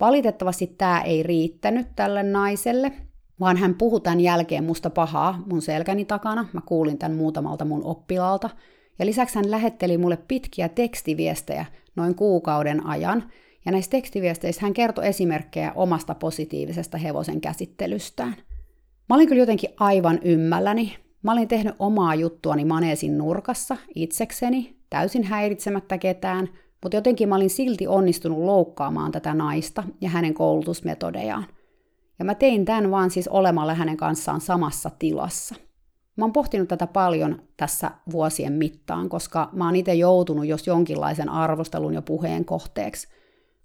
Valitettavasti tämä ei riittänyt tälle naiselle, vaan hän puhui tämän jälkeen musta pahaa mun selkäni takana. Mä kuulin tämän muutamalta mun oppilaalta. Ja lisäksi hän lähetteli mulle pitkiä tekstiviestejä noin kuukauden ajan. Ja näissä tekstiviesteissä hän kertoi esimerkkejä omasta positiivisesta hevosen käsittelystään. Mä olin kyllä jotenkin aivan ymmälläni. Mä olin tehnyt omaa juttuani maneesin nurkassa itsekseni, täysin häiritsemättä ketään, mutta jotenkin mä olin silti onnistunut loukkaamaan tätä naista ja hänen koulutusmetodejaan. Ja mä tein tämän vaan siis olemalla hänen kanssaan samassa tilassa. Mä oon pohtinut tätä paljon tässä vuosien mittaan, koska mä oon itse joutunut jos jonkinlaisen arvostelun ja puheen kohteeksi.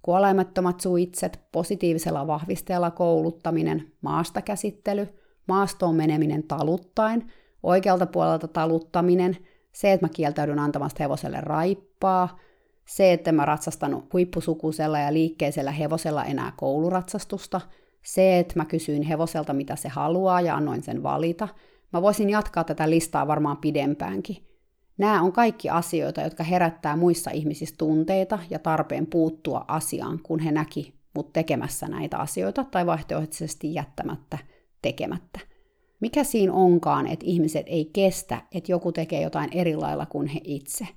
Kuolaimattomat suitset, positiivisella vahvisteella kouluttaminen, maastakäsittely, maastoon meneminen taluttain, oikealta puolelta taluttaminen, se, että mä kieltäydyn antamasta hevoselle raippaa, se, että mä ratsastanut huippusukuisella ja liikkeisellä hevosella enää kouluratsastusta, se, että mä kysyin hevoselta, mitä se haluaa ja annoin sen valita. Mä voisin jatkaa tätä listaa varmaan pidempäänkin. Nämä on kaikki asioita, jotka herättää muissa ihmisissä tunteita ja tarpeen puuttua asiaan, kun he näki mut tekemässä näitä asioita tai vaihtoehtoisesti jättämättä tekemättä. Mikä siinä onkaan, että ihmiset ei kestä, että joku tekee jotain eri lailla kuin he itse?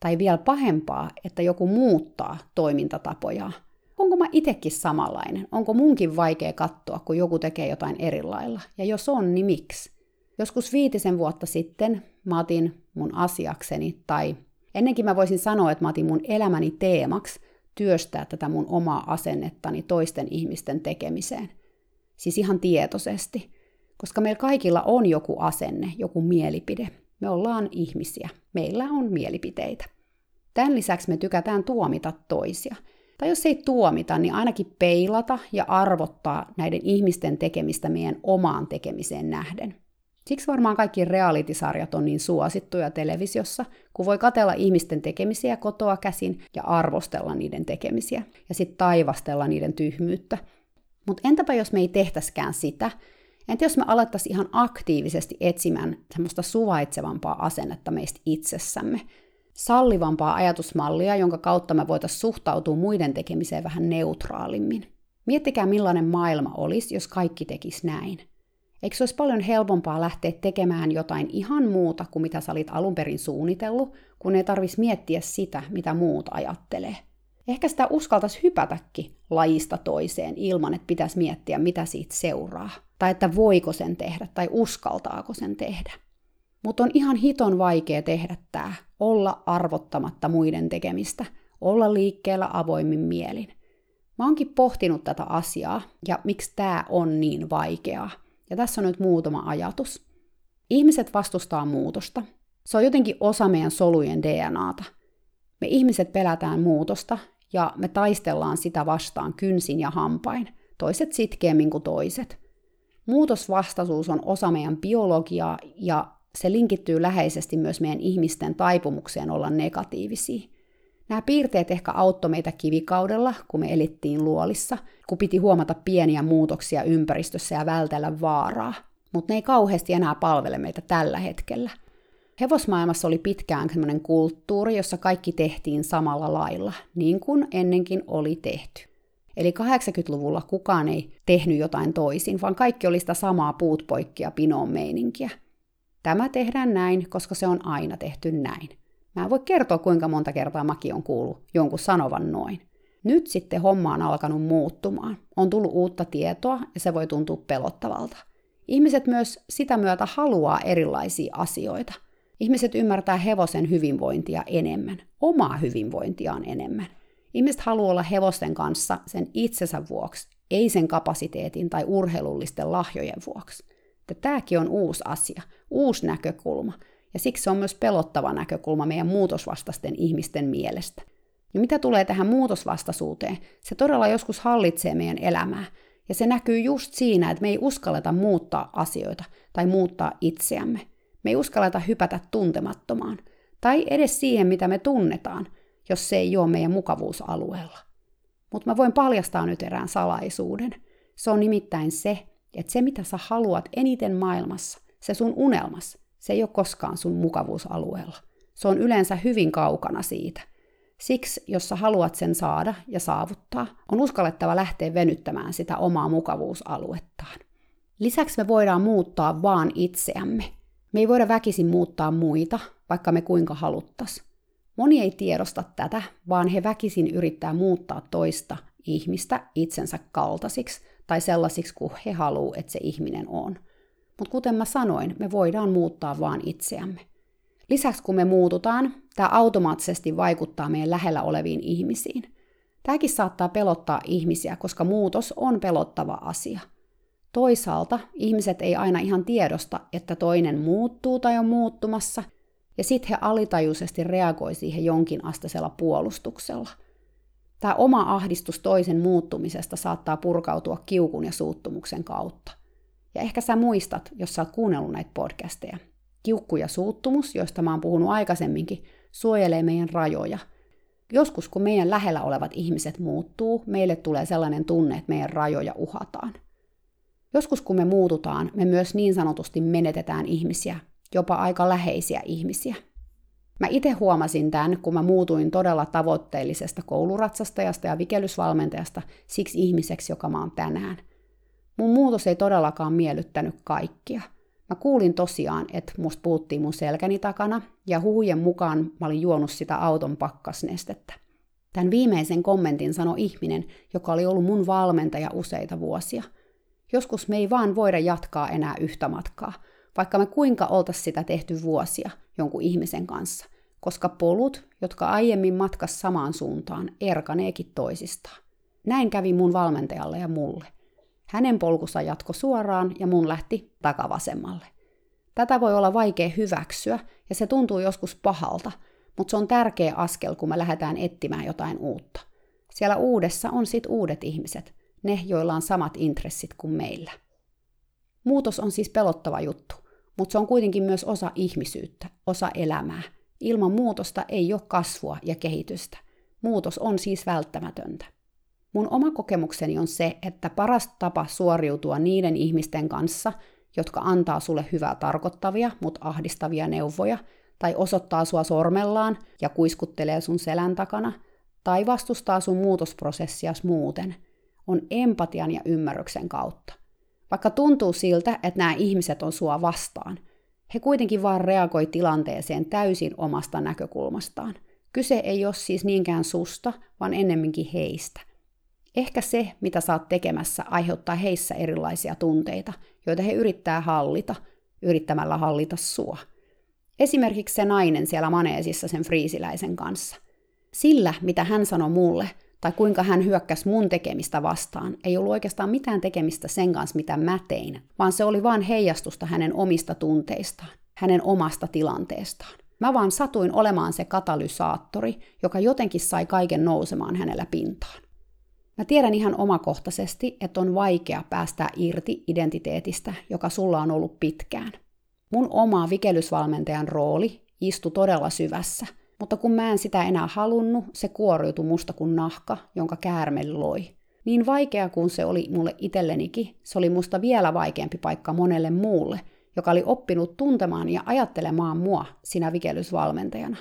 Tai vielä pahempaa, että joku muuttaa toimintatapojaan. Onko mä itsekin samanlainen? Onko munkin vaikea katsoa, kun joku tekee jotain eri lailla? Ja jos on, niin miksi? Joskus viitisen vuotta sitten mä otin mun asiakseni, tai ennenkin mä voisin sanoa, että mä otin mun elämäni teemaksi työstää tätä mun omaa asennettani toisten ihmisten tekemiseen. Siis ihan tietoisesti – koska meillä kaikilla on joku asenne, joku mielipide. Me ollaan ihmisiä. Meillä on mielipiteitä. Tämän lisäksi me tykätään tuomita toisia. Tai jos ei tuomita, niin ainakin peilata ja arvottaa näiden ihmisten tekemistä meidän omaan tekemiseen nähden. Siksi varmaan kaikki realitysarjat on niin suosittuja televisiossa, kun voi katella ihmisten tekemisiä kotoa käsin ja arvostella niiden tekemisiä ja sitten taivastella niiden tyhmyyttä. Mutta entäpä jos me ei tehtäskään sitä, Entä jos me alettaisiin ihan aktiivisesti etsimään semmoista suvaitsevampaa asennetta meistä itsessämme, sallivampaa ajatusmallia, jonka kautta me voitaisiin suhtautua muiden tekemiseen vähän neutraalimmin. Miettikää millainen maailma olisi, jos kaikki tekisi näin. Eikö se olisi paljon helpompaa lähteä tekemään jotain ihan muuta kuin mitä sä olit alun perin suunnitellut, kun ei tarvitsisi miettiä sitä, mitä muut ajattelee? Ehkä sitä uskaltaisi hypätäkin lajista toiseen ilman, että pitäisi miettiä, mitä siitä seuraa. Tai että voiko sen tehdä, tai uskaltaako sen tehdä. Mutta on ihan hiton vaikea tehdä tämä, olla arvottamatta muiden tekemistä, olla liikkeellä avoimin mielin. Mä oonkin pohtinut tätä asiaa ja miksi tämä on niin vaikeaa. Ja tässä on nyt muutama ajatus. Ihmiset vastustaa muutosta. Se on jotenkin osa meidän solujen DNAta. Me ihmiset pelätään muutosta ja me taistellaan sitä vastaan kynsin ja hampain, toiset sitkeämmin kuin toiset. Muutosvastaisuus on osa meidän biologiaa ja se linkittyy läheisesti myös meidän ihmisten taipumukseen olla negatiivisia. Nämä piirteet ehkä auttoi meitä kivikaudella, kun me elittiin luolissa, kun piti huomata pieniä muutoksia ympäristössä ja vältellä vaaraa. Mutta ne ei kauheasti enää palvele meitä tällä hetkellä. Hevosmaailmassa oli pitkään sellainen kulttuuri, jossa kaikki tehtiin samalla lailla, niin kuin ennenkin oli tehty. Eli 80-luvulla kukaan ei tehnyt jotain toisin, vaan kaikki oli sitä samaa puutpoikkia pinoon meininkiä. Tämä tehdään näin, koska se on aina tehty näin. Mä en voi kertoa, kuinka monta kertaa mäkin on kuullut jonkun sanovan noin. Nyt sitten homma on alkanut muuttumaan. On tullut uutta tietoa ja se voi tuntua pelottavalta. Ihmiset myös sitä myötä haluaa erilaisia asioita. Ihmiset ymmärtää hevosen hyvinvointia enemmän, omaa hyvinvointiaan enemmän. Ihmiset haluaa olla hevosten kanssa sen itsensä vuoksi, ei sen kapasiteetin tai urheilullisten lahjojen vuoksi. Tämäkin on uusi asia, uusi näkökulma, ja siksi se on myös pelottava näkökulma meidän muutosvastaisten ihmisten mielestä. Ja mitä tulee tähän muutosvastaisuuteen, se todella joskus hallitsee meidän elämää, ja se näkyy just siinä, että me ei uskalleta muuttaa asioita tai muuttaa itseämme. Me ei uskalleta hypätä tuntemattomaan, tai edes siihen, mitä me tunnetaan, jos se ei ole meidän mukavuusalueella. Mutta mä voin paljastaa nyt erään salaisuuden. Se on nimittäin se, että se mitä sä haluat eniten maailmassa, se sun unelmas, se ei ole koskaan sun mukavuusalueella. Se on yleensä hyvin kaukana siitä. Siksi, jos sä haluat sen saada ja saavuttaa, on uskallettava lähteä venyttämään sitä omaa mukavuusaluettaan. Lisäksi me voidaan muuttaa vaan itseämme. Me ei voida väkisin muuttaa muita, vaikka me kuinka haluttas. Moni ei tiedosta tätä, vaan he väkisin yrittää muuttaa toista ihmistä itsensä kaltaisiksi tai sellaisiksi kuin he haluavat, että se ihminen on. Mutta kuten mä sanoin, me voidaan muuttaa vaan itseämme. Lisäksi kun me muututaan, tämä automaattisesti vaikuttaa meidän lähellä oleviin ihmisiin. Tämäkin saattaa pelottaa ihmisiä, koska muutos on pelottava asia. Toisaalta ihmiset ei aina ihan tiedosta, että toinen muuttuu tai on muuttumassa, ja sitten he alitajuisesti reagoi siihen jonkin asteisella puolustuksella. Tämä oma ahdistus toisen muuttumisesta saattaa purkautua kiukun ja suuttumuksen kautta – ja ehkä sä muistat, jos sä oot kuunnellut näitä podcasteja. Kiukku ja suuttumus, joista mä oon puhunut aikaisemminkin, suojelee meidän rajoja. Joskus kun meidän lähellä olevat ihmiset muuttuu, meille tulee sellainen tunne, että meidän rajoja uhataan. Joskus kun me muututaan, me myös niin sanotusti menetetään ihmisiä, jopa aika läheisiä ihmisiä. Mä itse huomasin tämän, kun mä muutuin todella tavoitteellisesta kouluratsastajasta ja vikelysvalmentajasta siksi ihmiseksi, joka mä oon tänään – Mun muutos ei todellakaan miellyttänyt kaikkia. Mä kuulin tosiaan, että musta puhuttiin mun selkäni takana, ja huhujen mukaan mä olin juonut sitä auton pakkasnestettä. Tämän viimeisen kommentin sanoi ihminen, joka oli ollut mun valmentaja useita vuosia. Joskus me ei vaan voida jatkaa enää yhtä matkaa, vaikka me kuinka oltais sitä tehty vuosia jonkun ihmisen kanssa, koska polut, jotka aiemmin matkas samaan suuntaan, erkaneekin toisistaan. Näin kävi mun valmentajalle ja mulle. Hänen polkussa jatko suoraan ja mun lähti takavasemmalle. Tätä voi olla vaikea hyväksyä ja se tuntuu joskus pahalta, mutta se on tärkeä askel, kun me lähdetään etsimään jotain uutta. Siellä uudessa on sit uudet ihmiset, ne, joilla on samat intressit kuin meillä. Muutos on siis pelottava juttu, mutta se on kuitenkin myös osa ihmisyyttä, osa elämää. Ilman muutosta ei ole kasvua ja kehitystä. Muutos on siis välttämätöntä. Mun oma kokemukseni on se, että paras tapa suoriutua niiden ihmisten kanssa, jotka antaa sulle hyvää tarkoittavia, mutta ahdistavia neuvoja, tai osoittaa sua sormellaan ja kuiskuttelee sun selän takana, tai vastustaa sun muutosprosessias muuten, on empatian ja ymmärryksen kautta. Vaikka tuntuu siltä, että nämä ihmiset on sua vastaan, he kuitenkin vaan reagoi tilanteeseen täysin omasta näkökulmastaan. Kyse ei ole siis niinkään susta, vaan ennemminkin heistä – Ehkä se, mitä oot tekemässä, aiheuttaa heissä erilaisia tunteita, joita he yrittää hallita, yrittämällä hallita sua. Esimerkiksi se nainen siellä maneesissa sen friisiläisen kanssa. Sillä, mitä hän sanoi mulle, tai kuinka hän hyökkäsi mun tekemistä vastaan, ei ollut oikeastaan mitään tekemistä sen kanssa, mitä mä tein, vaan se oli vain heijastusta hänen omista tunteistaan, hänen omasta tilanteestaan. Mä vaan satuin olemaan se katalysaattori, joka jotenkin sai kaiken nousemaan hänellä pintaan. Mä tiedän ihan omakohtaisesti, että on vaikea päästää irti identiteetistä, joka sulla on ollut pitkään. Mun oma vikelysvalmentajan rooli istui todella syvässä, mutta kun mä en sitä enää halunnut, se kuoriutui musta kuin nahka, jonka käärme loi. Niin vaikea kuin se oli mulle itsellenikin, se oli musta vielä vaikeampi paikka monelle muulle, joka oli oppinut tuntemaan ja ajattelemaan mua sinä vikelysvalmentajana.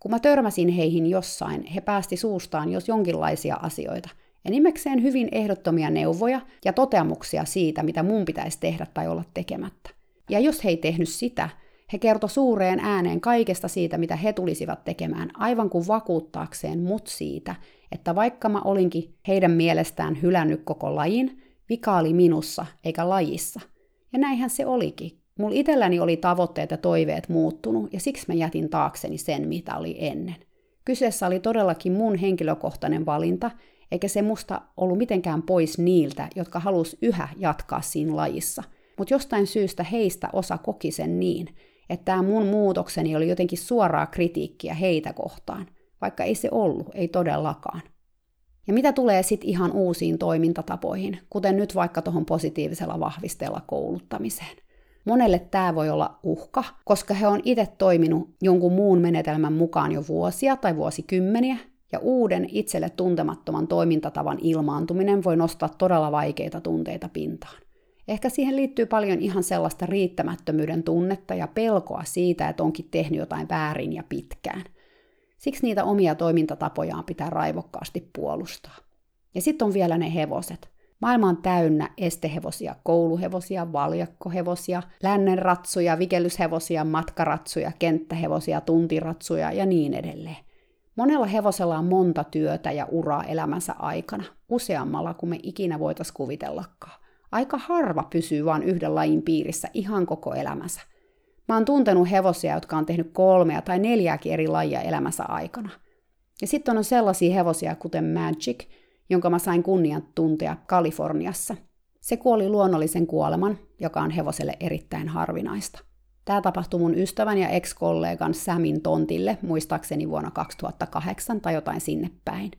Kun mä törmäsin heihin jossain, he päästi suustaan jos jonkinlaisia asioita – enimmäkseen hyvin ehdottomia neuvoja ja toteamuksia siitä, mitä mun pitäisi tehdä tai olla tekemättä. Ja jos he ei tehnyt sitä, he kertoi suureen ääneen kaikesta siitä, mitä he tulisivat tekemään, aivan kuin vakuuttaakseen mut siitä, että vaikka mä olinkin heidän mielestään hylännyt koko lajin, vika oli minussa eikä lajissa. Ja näinhän se olikin. Mulla itselläni oli tavoitteet ja toiveet muuttunut, ja siksi mä jätin taakseni sen, mitä oli ennen. Kyseessä oli todellakin mun henkilökohtainen valinta, eikä se musta ollut mitenkään pois niiltä, jotka halus yhä jatkaa siinä lajissa. Mutta jostain syystä heistä osa koki sen niin, että tämä mun muutokseni oli jotenkin suoraa kritiikkiä heitä kohtaan, vaikka ei se ollut, ei todellakaan. Ja mitä tulee sitten ihan uusiin toimintatapoihin, kuten nyt vaikka tuohon positiivisella vahvistella kouluttamiseen. Monelle tämä voi olla uhka, koska he on itse toiminut jonkun muun menetelmän mukaan jo vuosia tai vuosikymmeniä, ja uuden itselle tuntemattoman toimintatavan ilmaantuminen voi nostaa todella vaikeita tunteita pintaan. Ehkä siihen liittyy paljon ihan sellaista riittämättömyyden tunnetta ja pelkoa siitä, että onkin tehnyt jotain väärin ja pitkään. Siksi niitä omia toimintatapojaan pitää raivokkaasti puolustaa. Ja sitten on vielä ne hevoset. Maailma on täynnä estehevosia, kouluhevosia, valjakkohevosia, lännenratsuja, vikellyshevosia, matkaratsuja, kenttähevosia, tuntiratsuja ja niin edelleen. Monella hevosella on monta työtä ja uraa elämänsä aikana, useammalla kuin me ikinä voitaisiin kuvitellakaan. Aika harva pysyy vain yhden lajin piirissä ihan koko elämänsä. Mä oon tuntenut hevosia, jotka on tehnyt kolmea tai neljääkin eri lajia elämänsä aikana. Ja sitten on sellaisia hevosia kuten Magic, jonka mä sain kunnian tuntea Kaliforniassa. Se kuoli luonnollisen kuoleman, joka on hevoselle erittäin harvinaista. Tämä tapahtui mun ystävän ja ex-kollegan Samin tontille, muistaakseni vuonna 2008 tai jotain sinne päin.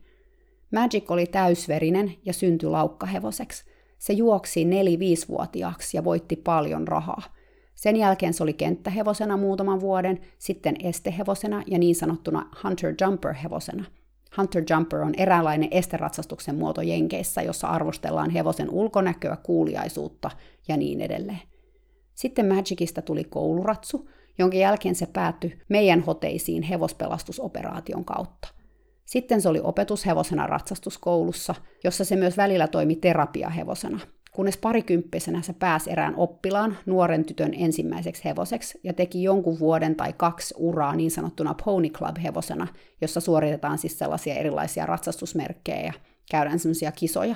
Magic oli täysverinen ja syntyi laukkahevoseksi. Se juoksi 4-5-vuotiaaksi ja voitti paljon rahaa. Sen jälkeen se oli kenttähevosena muutaman vuoden, sitten estehevosena ja niin sanottuna Hunter Jumper hevosena. Hunter Jumper on eräänlainen esteratsastuksen muoto Jenkeissä, jossa arvostellaan hevosen ulkonäköä, kuuliaisuutta ja niin edelleen. Sitten Magicista tuli kouluratsu, jonka jälkeen se päättyi meidän hoteisiin hevospelastusoperaation kautta. Sitten se oli opetushevosena ratsastuskoulussa, jossa se myös välillä toimi terapiahevosena, kunnes parikymppisenä se pääsi erään oppilaan, nuoren tytön ensimmäiseksi hevoseksi ja teki jonkun vuoden tai kaksi uraa niin sanottuna Pony Club-hevosena, jossa suoritetaan siis sellaisia erilaisia ratsastusmerkkejä ja käydään sellaisia kisoja,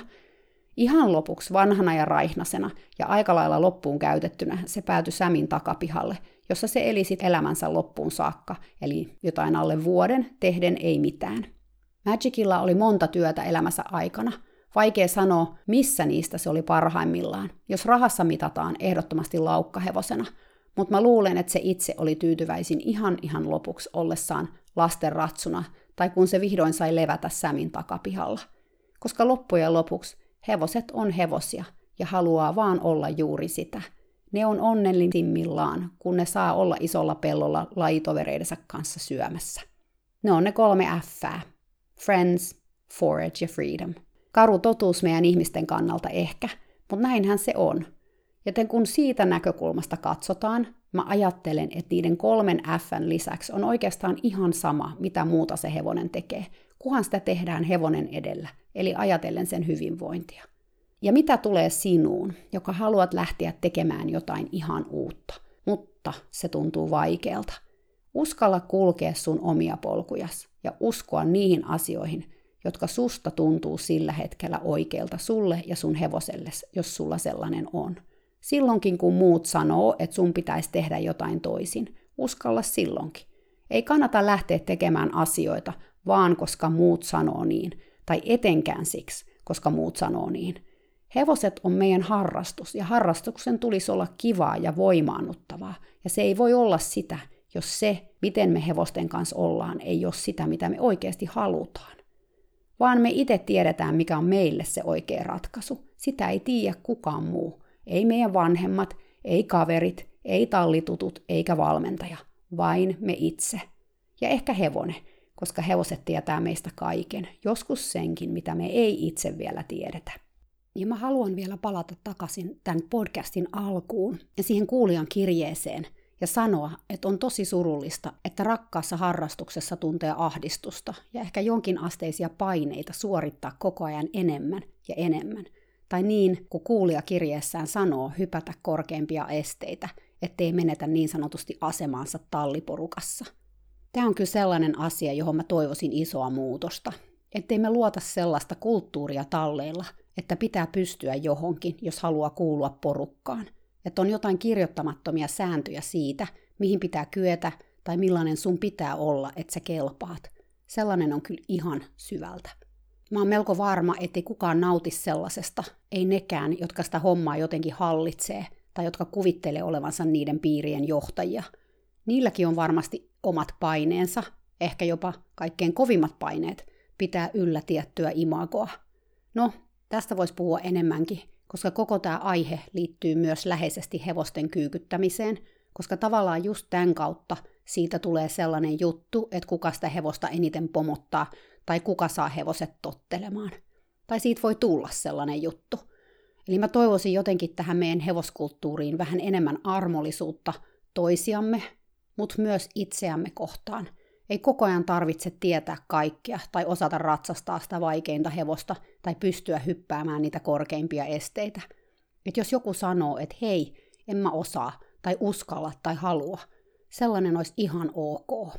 Ihan lopuksi vanhana ja raihnasena ja aika lailla loppuun käytettynä se päätyi Sämin takapihalle, jossa se eli sit elämänsä loppuun saakka, eli jotain alle vuoden, tehden ei mitään. Magicilla oli monta työtä elämänsä aikana. Vaikea sanoa, missä niistä se oli parhaimmillaan. Jos rahassa mitataan, ehdottomasti laukkahevosena. Mutta mä luulen, että se itse oli tyytyväisin ihan ihan lopuksi ollessaan lasten ratsuna, tai kun se vihdoin sai levätä Sämin takapihalla. Koska loppujen lopuksi Hevoset on hevosia ja haluaa vaan olla juuri sitä. Ne on onnellisimmillaan, kun ne saa olla isolla pellolla lajitovereidensa kanssa syömässä. Ne on ne kolme F. Friends, Forage ja Freedom. Karu totuus meidän ihmisten kannalta ehkä, mutta näinhän se on. Joten kun siitä näkökulmasta katsotaan, mä ajattelen, että niiden kolmen Fn lisäksi on oikeastaan ihan sama, mitä muuta se hevonen tekee, kunhan sitä tehdään hevonen edellä, eli ajatellen sen hyvinvointia. Ja mitä tulee sinuun, joka haluat lähteä tekemään jotain ihan uutta, mutta se tuntuu vaikealta. Uskalla kulkea sun omia polkujas ja uskoa niihin asioihin, jotka susta tuntuu sillä hetkellä oikealta sulle ja sun hevoselle, jos sulla sellainen on. Silloinkin kun muut sanoo, että sun pitäisi tehdä jotain toisin, uskalla silloinkin. Ei kannata lähteä tekemään asioita, vaan koska muut sanoo niin, tai etenkään siksi, koska muut sanoo niin. Hevoset on meidän harrastus, ja harrastuksen tulisi olla kivaa ja voimaannuttavaa, ja se ei voi olla sitä, jos se, miten me hevosten kanssa ollaan, ei ole sitä, mitä me oikeasti halutaan. Vaan me itse tiedetään, mikä on meille se oikea ratkaisu. Sitä ei tiedä kukaan muu. Ei meidän vanhemmat, ei kaverit, ei tallitutut eikä valmentaja. Vain me itse. Ja ehkä hevonen, koska hevoset tietää meistä kaiken, joskus senkin, mitä me ei itse vielä tiedetä. Ja mä haluan vielä palata takaisin tämän podcastin alkuun ja siihen kuulijan kirjeeseen – ja sanoa, että on tosi surullista, että rakkaassa harrastuksessa tuntee ahdistusta ja ehkä jonkin asteisia paineita suorittaa koko ajan enemmän ja enemmän. Tai niin, kun kuulija kirjeessään sanoo hypätä korkeimpia esteitä, ettei menetä niin sanotusti asemaansa talliporukassa. Tämä on kyllä sellainen asia, johon mä toivoisin isoa muutosta. Ettei me luota sellaista kulttuuria talleilla, että pitää pystyä johonkin, jos haluaa kuulua porukkaan – että on jotain kirjoittamattomia sääntöjä siitä, mihin pitää kyetä tai millainen sun pitää olla, että sä kelpaat. Sellainen on kyllä ihan syvältä. Mä oon melko varma, ettei kukaan nauti sellaisesta, ei nekään, jotka sitä hommaa jotenkin hallitsee tai jotka kuvittelee olevansa niiden piirien johtajia. Niilläkin on varmasti omat paineensa, ehkä jopa kaikkein kovimmat paineet, pitää yllä tiettyä imagoa. No, tästä voisi puhua enemmänkin, koska koko tämä aihe liittyy myös läheisesti hevosten kyykyttämiseen, koska tavallaan just tämän kautta siitä tulee sellainen juttu, että kuka sitä hevosta eniten pomottaa tai kuka saa hevoset tottelemaan. Tai siitä voi tulla sellainen juttu. Eli mä toivoisin jotenkin tähän meidän hevoskulttuuriin vähän enemmän armollisuutta toisiamme, mutta myös itseämme kohtaan – ei koko ajan tarvitse tietää kaikkea tai osata ratsastaa sitä vaikeinta hevosta tai pystyä hyppäämään niitä korkeimpia esteitä. Et jos joku sanoo, että hei, en mä osaa tai uskalla tai halua, sellainen olisi ihan ok.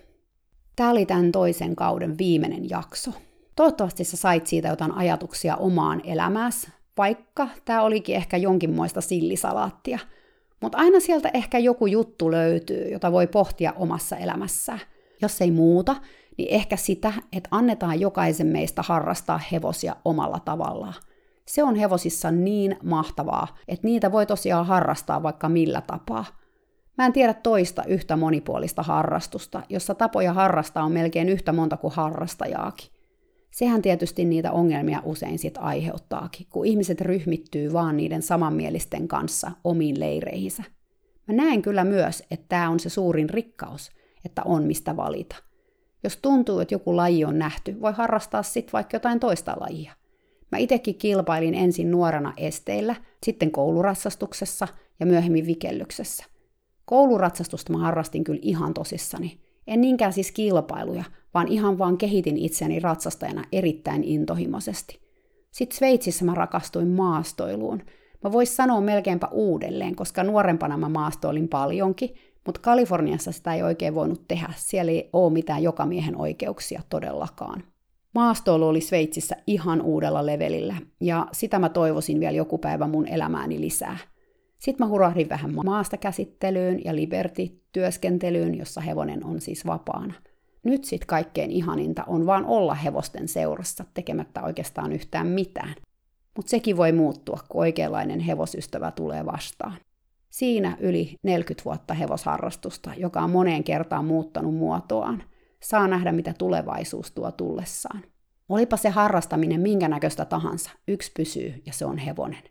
Tämä oli tämän toisen kauden viimeinen jakso. Toivottavasti sä sait siitä jotain ajatuksia omaan elämääsi, vaikka tämä olikin ehkä jonkinmoista sillisalaattia. Mutta aina sieltä ehkä joku juttu löytyy, jota voi pohtia omassa elämässään. Jos ei muuta, niin ehkä sitä, että annetaan jokaisen meistä harrastaa hevosia omalla tavallaan. Se on hevosissa niin mahtavaa, että niitä voi tosiaan harrastaa vaikka millä tapaa. Mä en tiedä toista yhtä monipuolista harrastusta, jossa tapoja harrastaa on melkein yhtä monta kuin harrastajaakin. Sehän tietysti niitä ongelmia usein sit aiheuttaakin, kun ihmiset ryhmittyy vaan niiden samanmielisten kanssa omiin leireihinsä. Mä näen kyllä myös, että tämä on se suurin rikkaus – että on mistä valita. Jos tuntuu, että joku laji on nähty, voi harrastaa sitten vaikka jotain toista lajia. Mä itsekin kilpailin ensin nuorena esteillä, sitten kouluratsastuksessa ja myöhemmin vikellyksessä. Kouluratsastusta mä harrastin kyllä ihan tosissani. En niinkään siis kilpailuja, vaan ihan vaan kehitin itseäni ratsastajana erittäin intohimoisesti. Sitten Sveitsissä mä rakastuin maastoiluun. Mä vois sanoa melkeinpä uudelleen, koska nuorempana mä maastoilin paljonkin, mutta Kaliforniassa sitä ei oikein voinut tehdä. Siellä ei ole mitään jokamiehen oikeuksia todellakaan. Maastoilu oli Sveitsissä ihan uudella levelillä, ja sitä mä toivoisin vielä joku päivä mun elämääni lisää. Sitten mä hurahdin vähän maasta käsittelyyn ja Liberty-työskentelyyn, jossa hevonen on siis vapaana. Nyt sitten kaikkein ihaninta on vaan olla hevosten seurassa tekemättä oikeastaan yhtään mitään. Mutta sekin voi muuttua, kun oikeanlainen hevosystävä tulee vastaan. Siinä yli 40 vuotta hevosharrastusta, joka on moneen kertaan muuttanut muotoaan. Saa nähdä, mitä tulevaisuus tuo tullessaan. Olipa se harrastaminen minkä näköistä tahansa, yksi pysyy ja se on hevonen.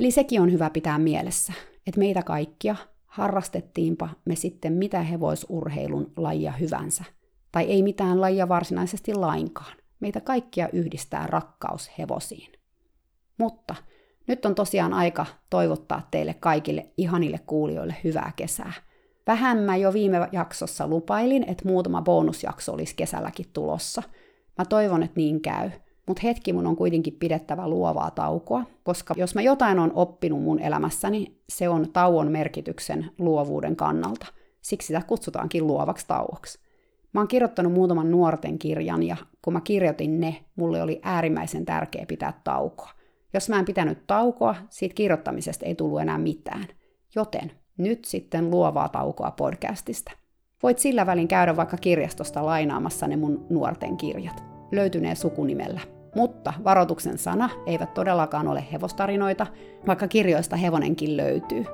Eli sekin on hyvä pitää mielessä, että meitä kaikkia, harrastettiinpa me sitten mitä hevoisurheilun lajia hyvänsä, tai ei mitään lajia varsinaisesti lainkaan. Meitä kaikkia yhdistää rakkaus hevosiin. Mutta nyt on tosiaan aika toivottaa teille kaikille ihanille kuulijoille hyvää kesää. Vähän mä jo viime jaksossa lupailin, että muutama bonusjakso olisi kesälläkin tulossa. Mä toivon, että niin käy. Mutta hetki mun on kuitenkin pidettävä luovaa taukoa, koska jos mä jotain on oppinut mun elämässäni, se on tauon merkityksen luovuuden kannalta. Siksi sitä kutsutaankin luovaksi tauoksi. Mä oon kirjoittanut muutaman nuorten kirjan ja kun mä kirjoitin ne, mulle oli äärimmäisen tärkeä pitää taukoa. Jos mä en pitänyt taukoa, siitä kirjoittamisesta ei tullut enää mitään. Joten nyt sitten luovaa taukoa podcastista. Voit sillä välin käydä vaikka kirjastosta lainaamassa ne mun nuorten kirjat. Löytyneen sukunimellä. Mutta varoituksen sana eivät todellakaan ole hevostarinoita, vaikka kirjoista hevonenkin löytyy.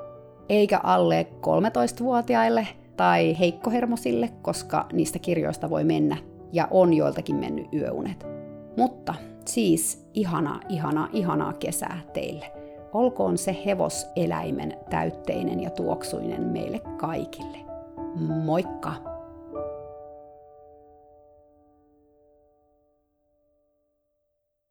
Eikä alle 13-vuotiaille tai heikkohermosille, koska niistä kirjoista voi mennä ja on joiltakin mennyt yöunet. Mutta siis ihana, ihana, ihanaa kesää teille. Olkoon se hevoseläimen täytteinen ja tuoksuinen meille kaikille. Moikka!